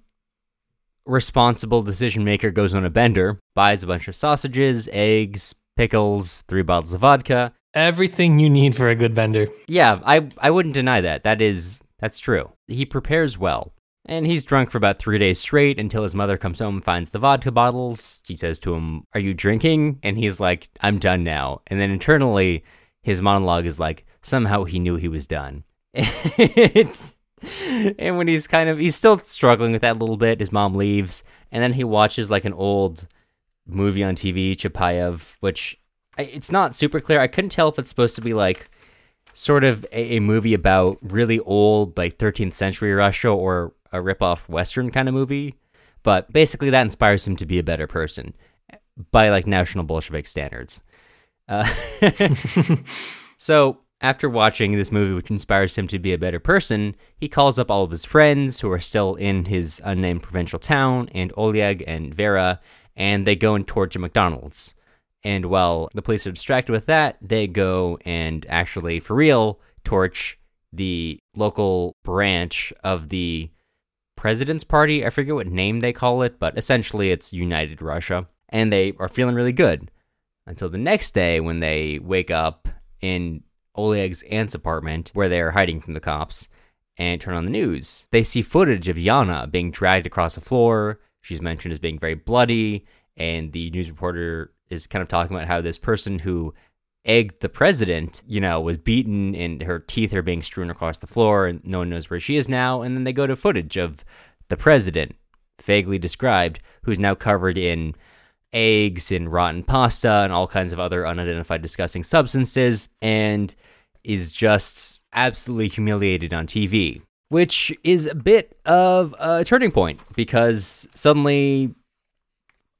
responsible decision maker, goes on a bender, buys a bunch of sausages, eggs, pickles, three bottles of vodka, Everything you need for a good bender. Yeah, I I wouldn't deny that. That is that's true. He prepares well. And he's drunk for about three days straight until his mother comes home and finds the vodka bottles. She says to him, Are you drinking? And he's like, I'm done now. And then internally, his monologue is like, Somehow he knew he was done. And when he's kind of, he's still struggling with that a little bit, his mom leaves. And then he watches like an old movie on TV, Chapayev, which it's not super clear. I couldn't tell if it's supposed to be like sort of a, a movie about really old, like 13th century Russia or a ripoff Western kind of movie. But basically, that inspires him to be a better person by like national Bolshevik standards. Uh, so after watching this movie, which inspires him to be a better person, he calls up all of his friends who are still in his unnamed provincial town, and Oleg and Vera, and they go and torch a McDonald's. And while the police are distracted with that, they go and actually, for real, torch the local branch of the President's Party. I forget what name they call it, but essentially it's United Russia. And they are feeling really good until the next day when they wake up in Oleg's aunt's apartment where they're hiding from the cops and turn on the news. They see footage of Yana being dragged across the floor. She's mentioned as being very bloody, and the news reporter is kind of talking about how this person who egged the president, you know, was beaten and her teeth are being strewn across the floor and no one knows where she is now. And then they go to footage of the president, vaguely described, who's now covered in eggs and rotten pasta and all kinds of other unidentified disgusting substances and is just absolutely humiliated on TV, which is a bit of a turning point because suddenly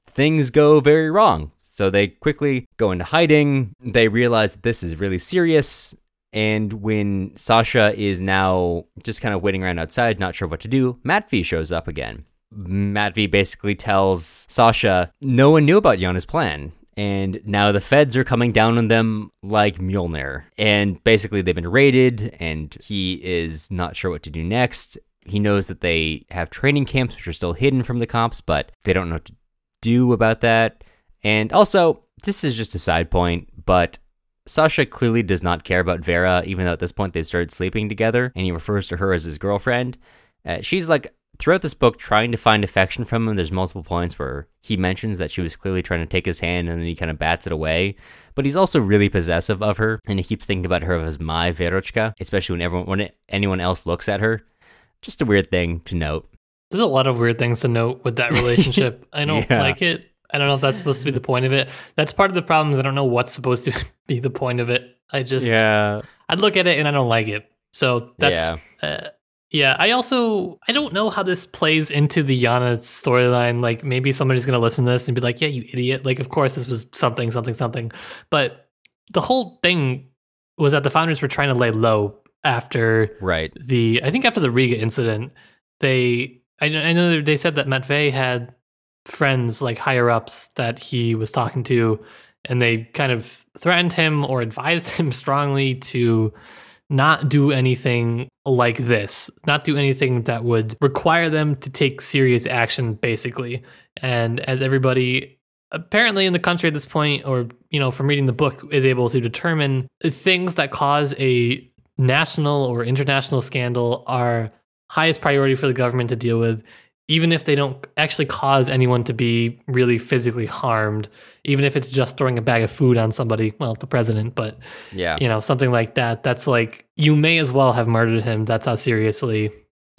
things go very wrong. So they quickly go into hiding. They realize that this is really serious. And when Sasha is now just kind of waiting around outside, not sure what to do, Matvey shows up again. Matvey basically tells Sasha no one knew about Yana's plan. And now the feds are coming down on them like Mjolnir. And basically, they've been raided, and he is not sure what to do next. He knows that they have training camps, which are still hidden from the cops, but they don't know what to do about that. And also, this is just a side point, but Sasha clearly does not care about Vera, even though at this point they've started sleeping together, and he refers to her as his girlfriend. Uh, she's like, throughout this book, trying to find affection from him. There's multiple points where he mentions that she was clearly trying to take his hand, and then he kind of bats it away. But he's also really possessive of her, and he keeps thinking about her as my Verochka, especially when everyone, when anyone else looks at her. Just a weird thing to note. There's a lot of weird things to note with that relationship. I don't Yeah. like it. I don't know if that's supposed to be the point of it. That's part of the problem is I don't know what's supposed to be the point of it. I just yeah, I'd look at it and I don't like it. So that's yeah, uh, yeah. I also I don't know how this plays into the Yana storyline. Like maybe somebody's gonna listen to this and be like, "Yeah, you idiot!" Like of course this was something, something, something. But the whole thing was that the founders were trying to lay low after right. the I think after the Riga incident, they I, know- I know they said that Matvey had friends like higher ups that he was talking to, and they kind of threatened him or advised him strongly to not do anything like this, not do anything that would require them to take serious action, basically. And as everybody apparently in the country at this point, or you know, from reading the book, is able to determine things that cause a national or international scandal are highest priority for the government to deal with, even if they don't actually cause anyone to be really physically harmed, even if it's just throwing a bag of food on somebody, well, the president, but Yeah, you know, something like that. That's like you may as well have murdered him. That's how seriously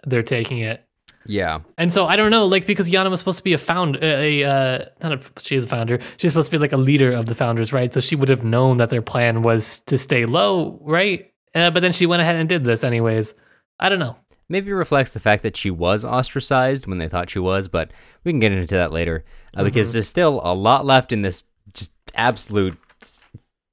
they're taking it. yeah, And so I don't know, like because Yana was supposed to be a found, a, a uh, not a, she is a founder. She's supposed to be like a leader of the founders, right? So she would have known that their plan was to stay low, right? Uh, but then she went ahead and did this anyways. I don't know. Maybe reflects the fact that she was ostracized when they thought she was, but we can get into that later uh, because there's still a lot left in this just absolute,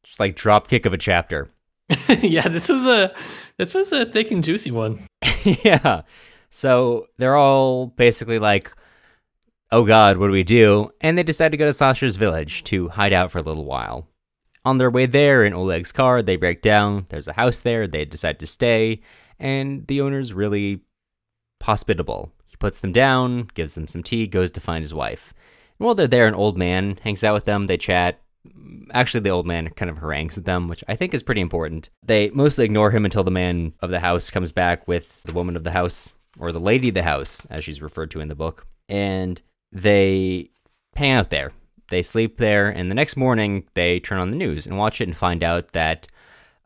just like drop kick of a chapter. yeah, this was a this was a thick and juicy one. yeah. So they're all basically like, oh God, what do we do? And they decide to go to Sasha's village to hide out for a little while. On their way there, in Oleg's car, they break down. There's a house there. They decide to stay. And the owner's really hospitable. He puts them down, gives them some tea, goes to find his wife. And while they're there, an old man hangs out with them. They chat. Actually, the old man kind of harangues them, which I think is pretty important. They mostly ignore him until the man of the house comes back with the woman of the house, or the lady of the house, as she's referred to in the book. And they hang out there. They sleep there, and the next morning they turn on the news and watch it and find out that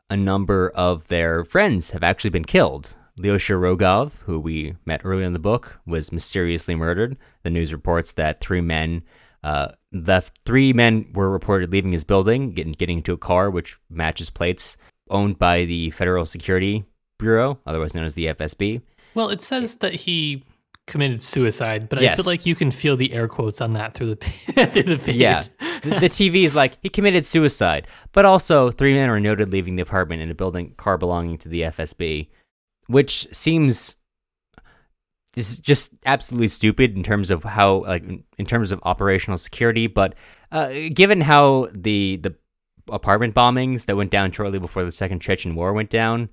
a number of their friends have actually been killed. Lyosha Rogov, who we met earlier in the book, was mysteriously murdered. The news reports that three men, uh, the three men were reported leaving his building, getting getting into a car which matches plates owned by the Federal Security Bureau, otherwise known as the FSB. Well, it says that he committed suicide, but I feel like you can feel the air quotes on that through the through the page. Yeah. The, TV is like he committed suicide, but also three men are noted leaving the apartment in a building car belonging to the FSB, which seems is just absolutely stupid in terms of how like in terms of operational security. But uh, given how the the apartment bombings that went down shortly before the Second Chechen War went down,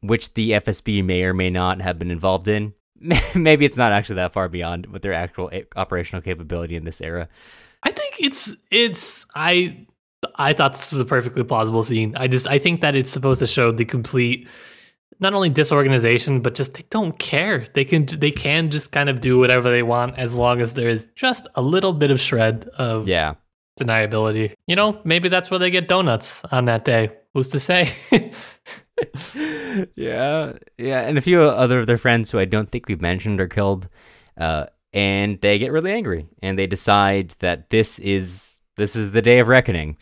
which the FSB may or may not have been involved in, maybe it's not actually that far beyond what their actual operational capability in this era. I think it's it's I I thought this was a perfectly plausible scene. I just I think that it's supposed to show the complete not only disorganization but just they don't care. They can they can just kind of do whatever they want as long as there is just a little bit of shred of yeah deniability. You know, maybe that's where they get donuts on that day. Who's to say? yeah, yeah, and a few other of their friends who I don't think we've mentioned are killed, uh, and they get really angry and they decide that this is this is the day of reckoning.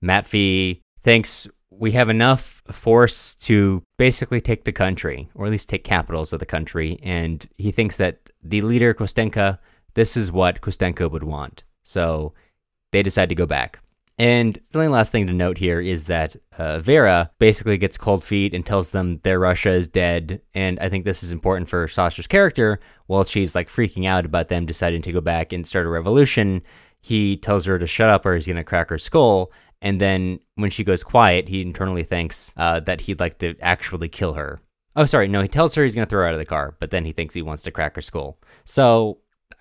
Matvey thinks we have enough force to basically take the country, or at least take capitals of the country, and he thinks that the leader Kostenko, this is what Kostenko would want. So they decide to go back. And the only last thing to note here is that uh, Vera basically gets cold feet and tells them their Russia is dead. And I think this is important for Sasha's character. While she's like freaking out about them deciding to go back and start a revolution, he tells her to shut up or he's going to crack her skull. And then when she goes quiet, he internally thinks uh, that he'd like to actually kill her. Oh, sorry, no, he tells her he's going to throw her out of the car, but then he thinks he wants to crack her skull. So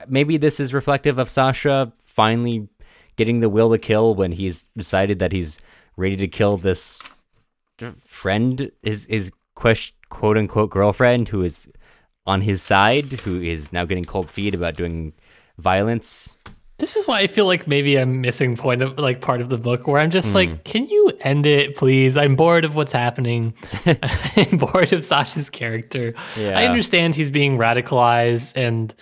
maybe this is reflective of Sasha finally getting the will to kill when he's decided that he's ready to kill this friend, his his quote unquote girlfriend who is on his side, who is now getting cold feet about doing violence. This is why I feel like maybe I'm missing point of like part of the book where I'm just mm. like, can you end it, please? I'm bored of what's happening. I'm bored of Sasha's character. Yeah. I understand he's being radicalized and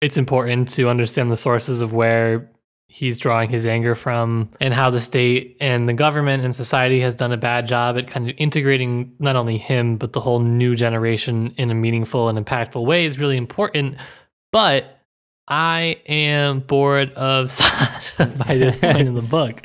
it's important to understand the sources of where he's drawing his anger from and how the state and the government and society has done a bad job at kind of integrating not only him but the whole new generation in a meaningful and impactful way is really important but I am bored of Sasha by this point in the book.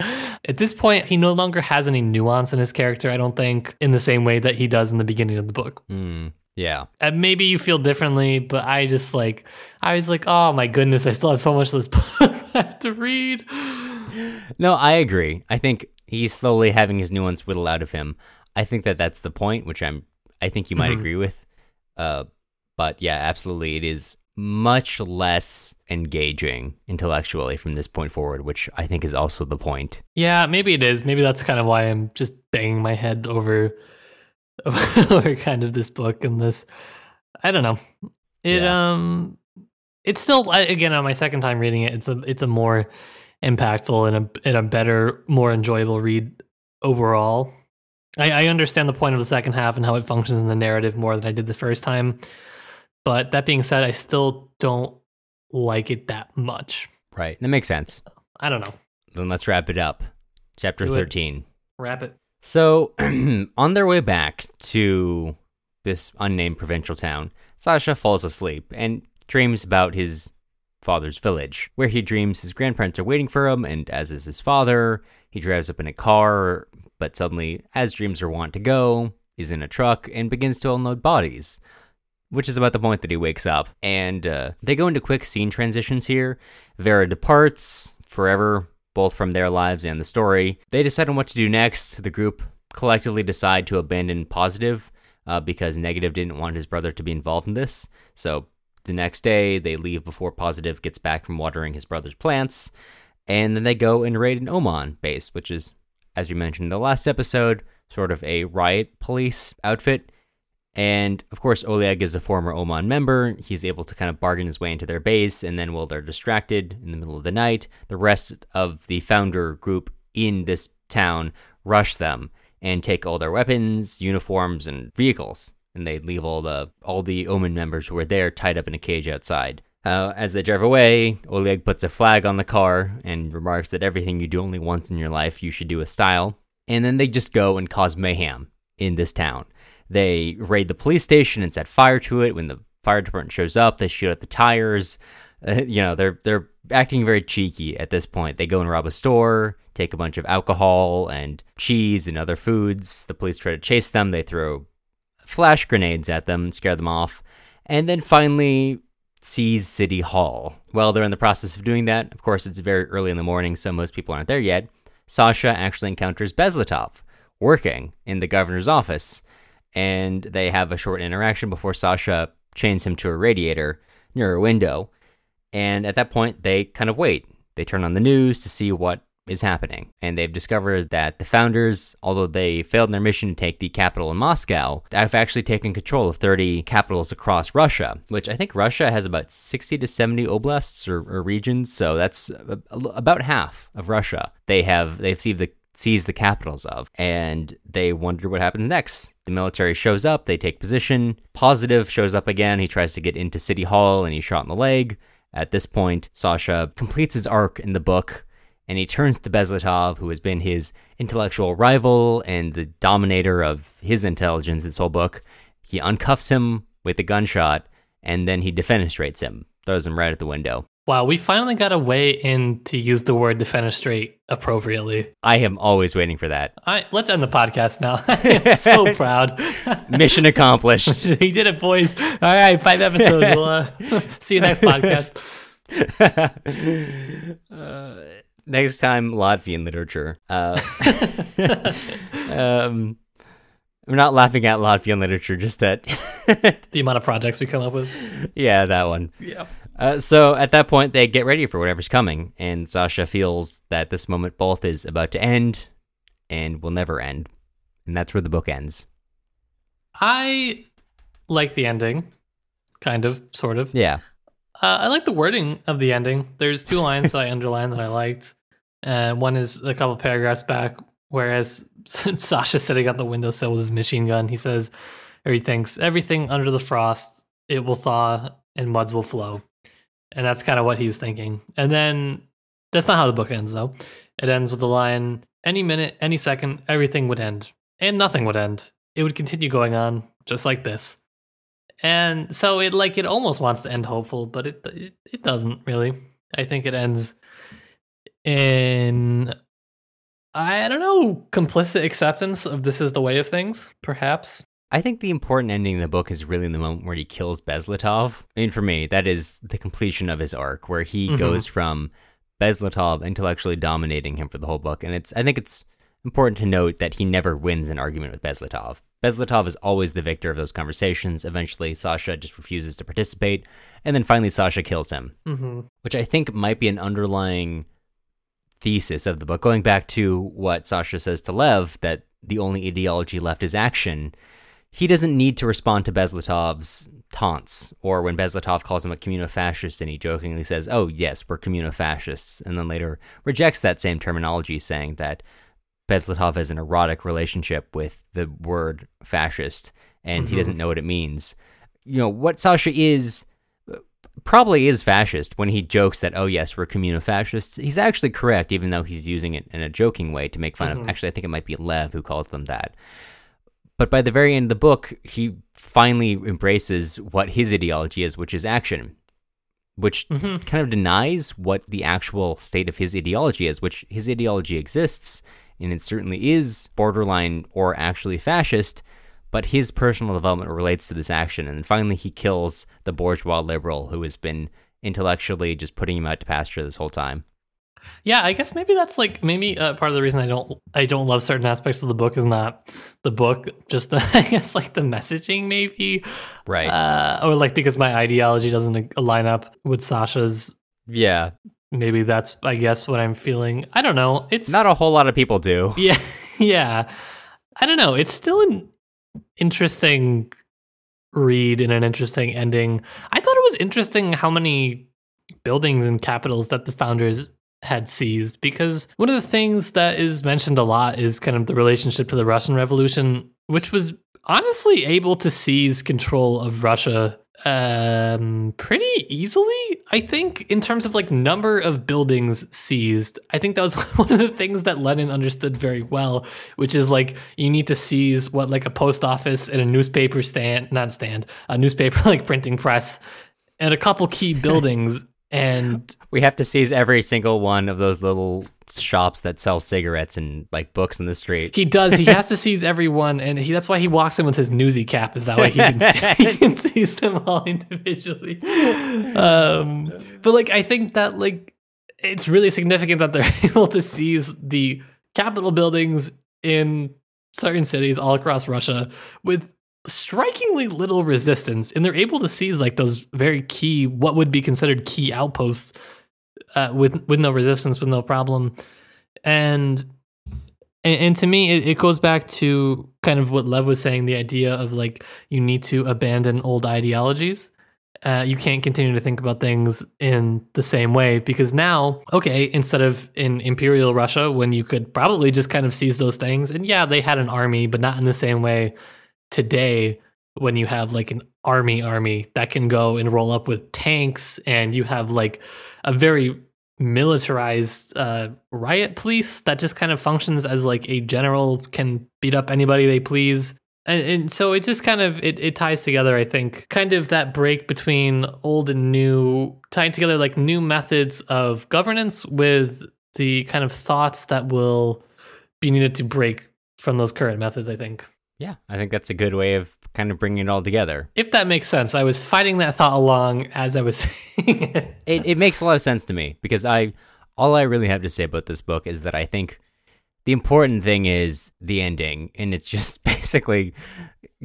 At this point, he no longer has any nuance in his character, I don't think, in the same way that he does in the beginning of the book. Mm. Yeah. And maybe you feel differently, but I just like I was like, oh my goodness, I still have so much of this book have to read. No, I agree. I think he's slowly having his nuance whittle out of him. I think that that's the point, which I'm I think you might mm-hmm. agree with. Uh, but yeah, absolutely, it is much less engaging intellectually from this point forward, which I think is also the point. Yeah, maybe it is. Maybe that's kind of why I'm just banging my head over or kind of this book and this I don't know. It yeah. um it's still again on my second time reading it it's a it's a more impactful and a and a better more enjoyable read overall. I, I understand the point of the second half and how it functions in the narrative more than I did the first time. But that being said, I still don't like it that much. Right. That makes sense. I don't know. Then let's wrap it up. Chapter Do 13. It. Wrap it. So, on their way back to this unnamed provincial town, Sasha falls asleep and dreams about his father's village, where he dreams his grandparents are waiting for him, and as is his father, he drives up in a car, but suddenly, as dreams are wont to go, is in a truck and begins to unload bodies. Which is about the point that he wakes up. And uh, they go into quick scene transitions here. Vera departs forever, both from their lives and the story. They decide on what to do next. The group collectively decide to abandon Positive uh, because Negative didn't want his brother to be involved in this. So the next day, they leave before Positive gets back from watering his brother's plants. And then they go and raid an OMON base, which is, as we mentioned in the last episode, sort of a riot police outfit. And of course, Oleg is a former OMON member. He's able to kind of bargain his way into their base, and then while they're distracted in the middle of the night, the rest of the founder group in this town rush them and take all their weapons, uniforms, and vehicles. And they leave all the all the OMON members who were there tied up in a cage outside. Uh, as they drive away, Oleg puts a flag on the car and remarks that everything you do only once in your life, you should do with style. And then they just go and cause mayhem in this town. They raid the police station and set fire to it. When the fire department shows up, they shoot at the tires. Uh, you know, they're they're acting very cheeky at this point. They go and rob a store, take a bunch of alcohol and cheese and other foods. The police try to chase them. They throw flash grenades at them, scare them off, and then finally seize City Hall. While they're in the process of doing that, of course, it's very early in the morning, so most people aren't there yet. Sasha actually encounters Bezletov working in the governor's office, and they have a short interaction before Sasha chains him to a radiator near a window. And at that point, they kind of wait. They turn on the news to see what is happening. And they've discovered that the founders, although they failed in their mission to take the capital in Moscow, have actually taken control of 30 capitals across Russia, which I think Russia has about 60 to 70 oblasts or, or regions. So that's about half of Russia. They have, they've seized the, seized the capitals of, and they wonder what happens next. The military shows up, they take position. Positive shows up again. He tries to get into City Hall and he's shot in the leg. At this point, Sasha completes his arc in the book and he turns to Bezletov, who has been his intellectual rival and the dominator of his intelligence this whole book. He uncuffs him with a gunshot, and then he defenestrates him, throws him right at the window. Wow, we finally got a way in to use the word defenestrate appropriately. I am always waiting for that. I, let's end the podcast now. I'm so proud. Mission accomplished. he did it, boys. All right, five episodes. We'll uh, see you next podcast. uh, next time Latvian literature. Uh, um, I'm not laughing at Latvian literature, just at the amount of projects we come up with. Yeah, that one. Yeah. Uh, so at that point, they get ready for whatever's coming, and Sasha feels that this moment both is about to end and will never end, and that's where the book ends. I like the ending, kind of, sort of. Yeah. Uh, I like the wording of the ending. There's two lines that I underlined that I liked. Uh, one is a couple paragraphs back, whereas Sasha sitting at the windowsill with his machine gun, he says, or he thinks, everything under the frost, it will thaw and muds will flow. And that's kind of what he was thinking. And then that's not how the book ends, though. It ends with the line, any minute, any second, everything would end. And nothing would end. It would continue going on, just like this and so it like it almost wants to end hopeful, but it it, it doesn't really. I think it ends in I don't know complicit acceptance of this is the way of things, perhaps. I think the important ending in the book is really the moment where he kills Bezletov. I mean, for me, that is the completion of his arc, where he mm-hmm. goes from Bezletov intellectually dominating him for the whole book, and it's I think it's important to note that he never wins an argument with Bezletov. Bezletov is always the victor of those conversations. Eventually, Sasha just refuses to participate, and then finally, Sasha kills him, mm-hmm. which I think might be an underlying thesis of the book. Going back to what Sasha says to Lev, that the only ideology left is action. He doesn't need to respond to Bezletov's taunts, or when Bezletov calls him a communofascist and he jokingly says, Oh, yes, we're communofascists, and then later rejects that same terminology, saying that Bezletov has an erotic relationship with the word fascist and mm-hmm. he doesn't know what it means. You know, what Sasha is probably is fascist when he jokes that, oh, yes, we're communofascists. He's actually correct, even though he's using it in a joking way to make fun mm-hmm. of. Actually, I think it might be Lev who calls them that. But by the very end of the book, he finally embraces what his ideology is, which is action, which mm-hmm. kind of denies what the actual state of his ideology is, which his ideology exists and it certainly is borderline or actually fascist, but his personal development relates to this action. And finally, he kills the bourgeois liberal who has been intellectually just putting him out to pasture this whole time. Yeah, I guess maybe that's like maybe uh, part of the reason I don't I don't love certain aspects of the book is not the book, just the, I guess like the messaging maybe, right? Uh, or like because my ideology doesn't align up with Sasha's. Yeah, maybe that's I guess what I'm feeling. I don't know. It's not a whole lot of people do. Yeah, yeah. I don't know. It's still an interesting read and an interesting ending. I thought it was interesting how many buildings and capitals that the founders had seized because one of the things that is mentioned a lot is kind of the relationship to the Russian Revolution, which was honestly able to seize control of Russia um pretty easily i think in terms of like number of buildings seized. I think that was one of the things that lenin understood very well which is like you need to seize what like a post office and a newspaper stand not stand a newspaper like printing press and a couple key buildings and we have to seize every single one of those little shops that sell cigarettes and like books in the street. He does. He has to seize everyone, and he, that's why he walks in with his newsy cap. Is that way he can, see, he can seize them all individually. Um, but like, I think that like it's really significant that they're able to seize the capital buildings in certain cities all across Russia with strikingly little resistance, and they're able to seize like those very key, what would be considered key outposts, uh, with with no resistance, with no problem, and and, and to me, it, it goes back to kind of what Lev was saying, the idea of like you need to abandon old ideologies. Uh, you can't continue to think about things in the same way because now, okay, instead of in Imperial Russia, when you could probably just kind of seize those things, and yeah, they had an army, but not in the same way today when you have like an army army that can go and roll up with tanks and you have like a very militarized uh, riot police that just kind of functions as like a general can beat up anybody they please. And, and so it just kind of it, it ties together i think kind of that break between old and new tying together like new methods of governance with the kind of thoughts that will be needed to break from those current methods i think Yeah, I think that's a good way of kind of bringing it all together. if that makes sense i was fighting that thought along as i was saying it It it makes a lot of sense to me because I all I really have to say about this book is that I think the important thing is the ending, and it's just basically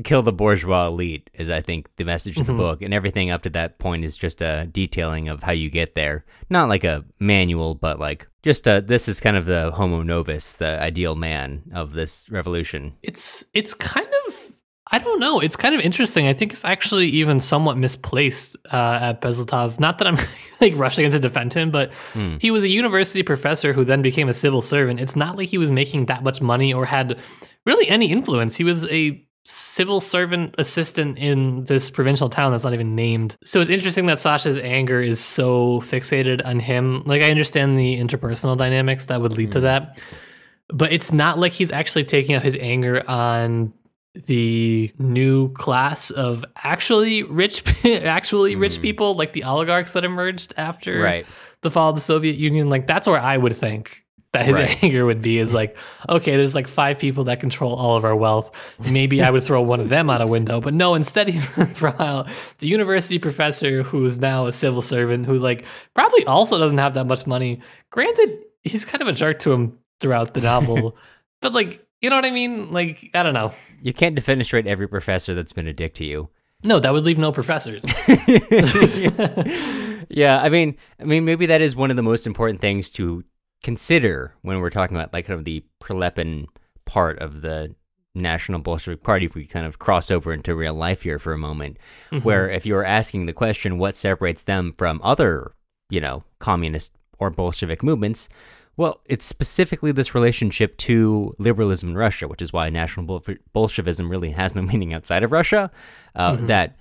kill the bourgeois elite is I think the message of the Mhm. book, and everything up to that point is just a detailing of how you get there. Not like a manual, but like just a this is kind of the homo novus, the ideal man of this revolution. it's it's kind of I don't know. It's kind of interesting. I think it's actually even somewhat misplaced uh, at Bezletov. Not that I'm like rushing in to defend him, but Hmm. he was a university professor who then became a civil servant. It's not like he was making that much money or had really any influence. He was a civil servant assistant in this provincial town that's not even named. So it's interesting that Sasha's anger is so fixated on him. Like I understand the interpersonal dynamics that would lead to Hmm. that, but it's not like he's actually taking out his anger on the new class of actually rich actually rich Hmm. people like the oligarchs that emerged after Right. the fall of the Soviet Union like that's where I would think that his Right. anger would be is like okay there's like five people that control all of our wealth maybe I would throw one of them out a window but no instead he's throw out the university professor who is now a civil servant who like probably also doesn't have that much money granted he's kind of a jerk to him throughout the novel but like you know what I mean like I don't know You can't defenestrate every professor that's been a dick to you. no that would leave no professors yeah, I mean, I mean, maybe that is one of the most important things to consider when we're talking about like kind of the Prilepin part of the National Bolshevik Party. If we kind of cross over into real life here for a moment, mm-hmm. where if you're asking the question, what separates them from other, you know, communist or Bolshevik movements? Well, it's specifically this relationship to liberalism in Russia, which is why National Bol- Bolshevism really has no meaning outside of Russia. Uh, That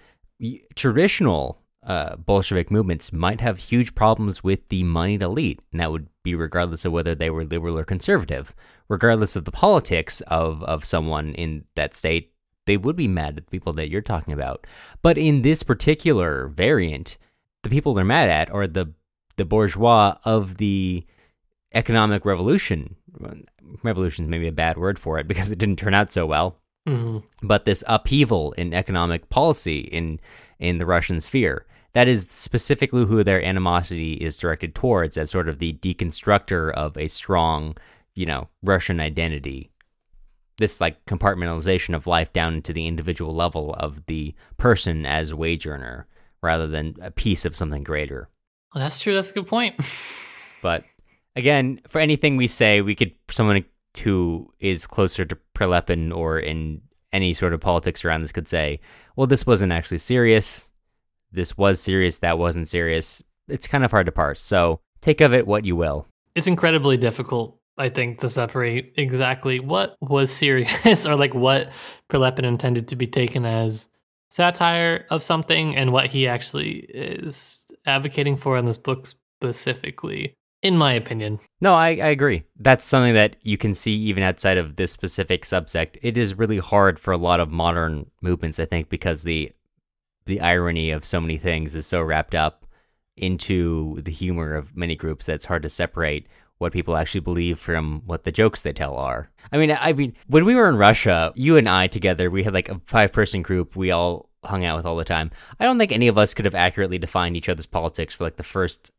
traditional uh, Bolshevik movements might have huge problems with the moneyed elite, and that would be regardless of whether they were liberal or conservative. Regardless of the politics of, of someone in that state, they would be mad at the people that you're talking about. But in this particular variant, the people they're mad at are the the bourgeois of the economic revolution. Revolution is maybe a bad word for it because it didn't turn out so well Mhm. but this upheaval in economic policy in in the Russian sphere. That is specifically who their animosity is directed towards as sort of the deconstructor of a strong, you know, Russian identity. This like compartmentalization of life down to the individual level of the person as wage earner rather than a piece of something greater. Well, that's true that's a good point But again, for anything we say, we could someone who is closer to Prilepin or in any sort of politics around this could say, "Well, this wasn't actually serious. This was serious. That wasn't serious." It's kind of hard to parse. So take of it what you will. it's incredibly difficult i think to separate exactly what was serious or like what Prilepin intended to be taken as satire of something and what he actually is advocating for in this book specifically in my opinion No, I, I agree. That's something that you can see even outside of this specific subsect. It is really hard for a lot of modern movements, I think, because the the irony of so many things is so wrapped up into the humor of many groups that it's hard to separate what people actually believe from what the jokes they tell are. I mean, I mean, when we were in Russia, you and I together, we had like a five person group we all hung out with all the time. I don't think any of us could have accurately defined each other's politics for like the first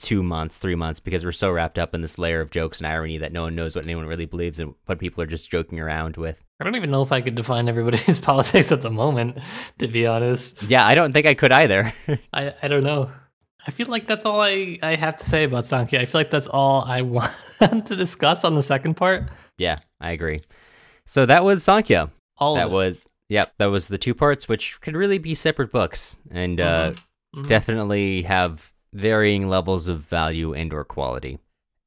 two months, three months, because we're so wrapped up in this layer of jokes and irony that no one knows what anyone really believes and what people are just joking around with. I don't even know if I could define everybody's politics at the moment, to be honest. Yeah, I don't think I could either. I, I don't know. I feel like that's all I, I have to say about Sankya. I feel like that's all I want to discuss on the second part. yeah, I agree. So that was Sankya. All that was yep, that was the two parts, which could really be separate books and uh, Mhm. definitely have varying levels of value and or quality.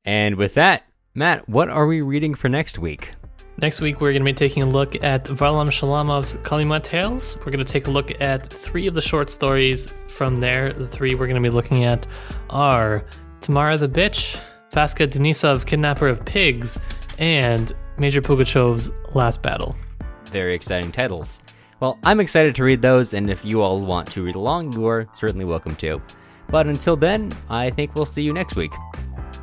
And with that, Matt, what are we reading for next week? Next week, we're going to be taking a look at Varlam Shalamov's Kolyma Tales. We're going to take a look at three of the short stories from there. The three we're going to be looking at are Tamara the Bitch, Vaska Denisov, Kidnapper of Pigs, and Major Pugachev's Last Battle. Very exciting titles. Well, I'm excited to read those, and if you all want to read along, you are certainly welcome to. But until then, I think we'll see you next week.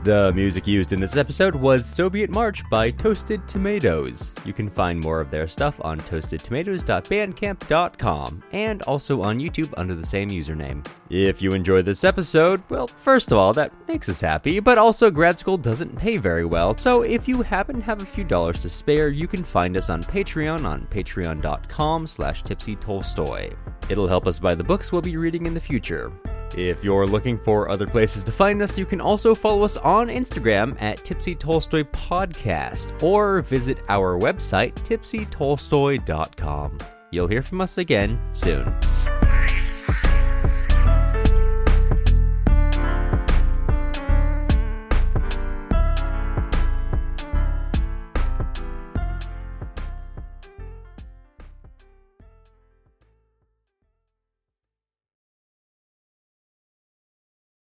The music used in this episode was Soviet March by Toasted Tomatoes. You can find more of their stuff on toastedtomatoes.bandcamp.com and also on YouTube under the same username. If you enjoyed this episode, well, first of all, that makes us happy, but also grad school doesn't pay very well, so if you happen to have a few dollars to spare, you can find us on Patreon on patreon.com slash tipsytolstoy. It'll help us buy the books we'll be reading in the future. If you're looking for other places to find us, you can also follow us on Instagram at Tipsy Tolstoy Podcast or visit our website, tipsytolstoy.com. You'll hear from us again soon.